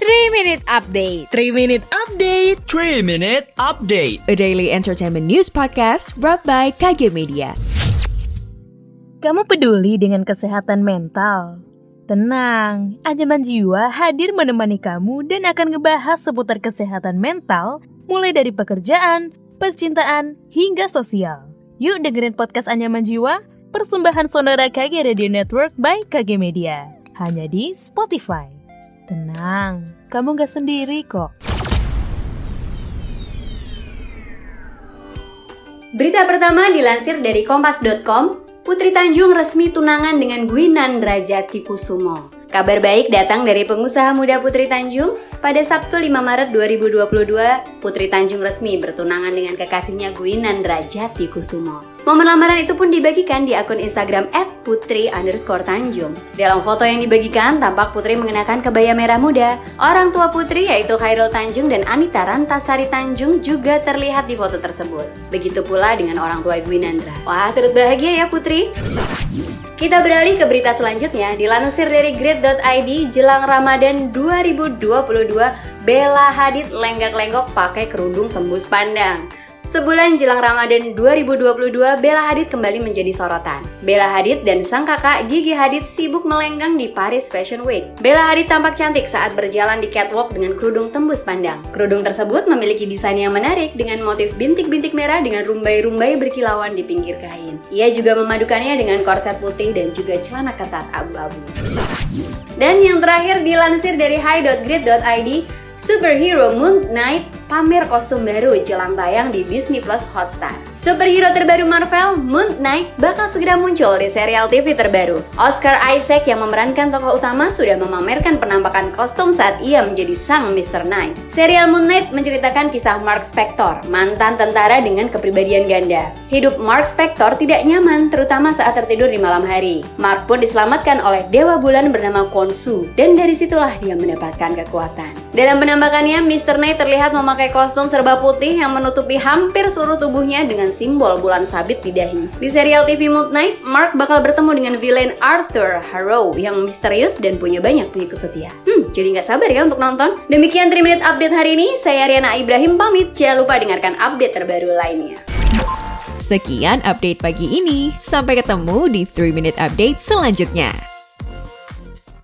3 Minute Update 3 Minute Update 3 Minute Update A daily entertainment news podcast brought by KG Media Kamu peduli dengan kesehatan mental? Tenang, Anjaman Jiwa hadir menemani kamu dan akan ngebahas seputar kesehatan mental mulai dari pekerjaan, percintaan, hingga sosial. Yuk dengerin podcast Anyaman Jiwa, persembahan Sonora KG Radio Network by KG Media. Hanya di Spotify. Tenang, kamu gak sendiri kok. Berita pertama dilansir dari kompas.com, Putri Tanjung resmi tunangan dengan Gwinandra Jatikusumo. Kabar baik datang dari pengusaha muda Putri Tanjung. Pada Sabtu 5 Maret 2022, Putri Tanjung resmi bertunangan dengan kekasihnya Gwinandra Jatikusumo. Momen lamaran itu pun dibagikan di akun Instagram @putri. Dalam foto yang dibagikan, tampak Putri mengenakan kebaya merah muda. Orang tua Putri yaitu Khairul Tanjung dan Anita Rantasari Tanjung juga terlihat di foto tersebut. Begitu pula dengan orang tua Gwinandra. Wah, turut bahagia ya Putri. Kita beralih ke berita selanjutnya. Dilansir dari grid.id, jelang Ramadan 2022, Bella Hadid lenggak-lenggok pakai kerudung tembus pandang. Sebulan jelang Ramadan 2022, Bella Hadid kembali menjadi sorotan. Bella Hadid dan sang kakak Gigi Hadid sibuk melenggang di Paris Fashion Week. Bella Hadid tampak cantik saat berjalan di catwalk dengan kerudung tembus pandang. Kerudung tersebut memiliki desain yang menarik dengan motif bintik-bintik merah dengan rumbai-rumbai berkilauan di pinggir kain. Ia juga memadukannya dengan korset putih dan juga celana ketat abu-abu. Dan yang terakhir dilansir dari high.grid.id, Superhero Moon Knight pamer kostum baru jelang tayang di Disney Plus Hotstar. Superhero terbaru Marvel, Moon Knight, bakal segera muncul di serial TV terbaru. Oscar Isaac yang memerankan tokoh utama sudah memamerkan penampakan kostum saat ia menjadi sang Mr. Knight. Serial Moon Knight menceritakan kisah Mark Spector, mantan tentara dengan kepribadian ganda. Hidup Mark Spector tidak nyaman, terutama saat tertidur di malam hari. Mark pun diselamatkan oleh Dewa Bulan bernama Konsu, dan dari situlah dia mendapatkan kekuatan. Dalam penampakannya, Mr. Knight terlihat memakai kostum serba putih yang menutupi hampir seluruh tubuhnya simbol bulan sabit di dahi. Di serial TV Moon Knight, Mark bakal bertemu dengan villain Arthur Harrow yang misterius dan punya banyak pengikut setia. Hmm, jadi nggak sabar ya untuk nonton. Demikian 3 Minute Update hari ini, saya Riana Ibrahim pamit. Jangan lupa dengarkan update terbaru lainnya. Sekian update pagi ini Sampai ketemu di 3 Minute Update selanjutnya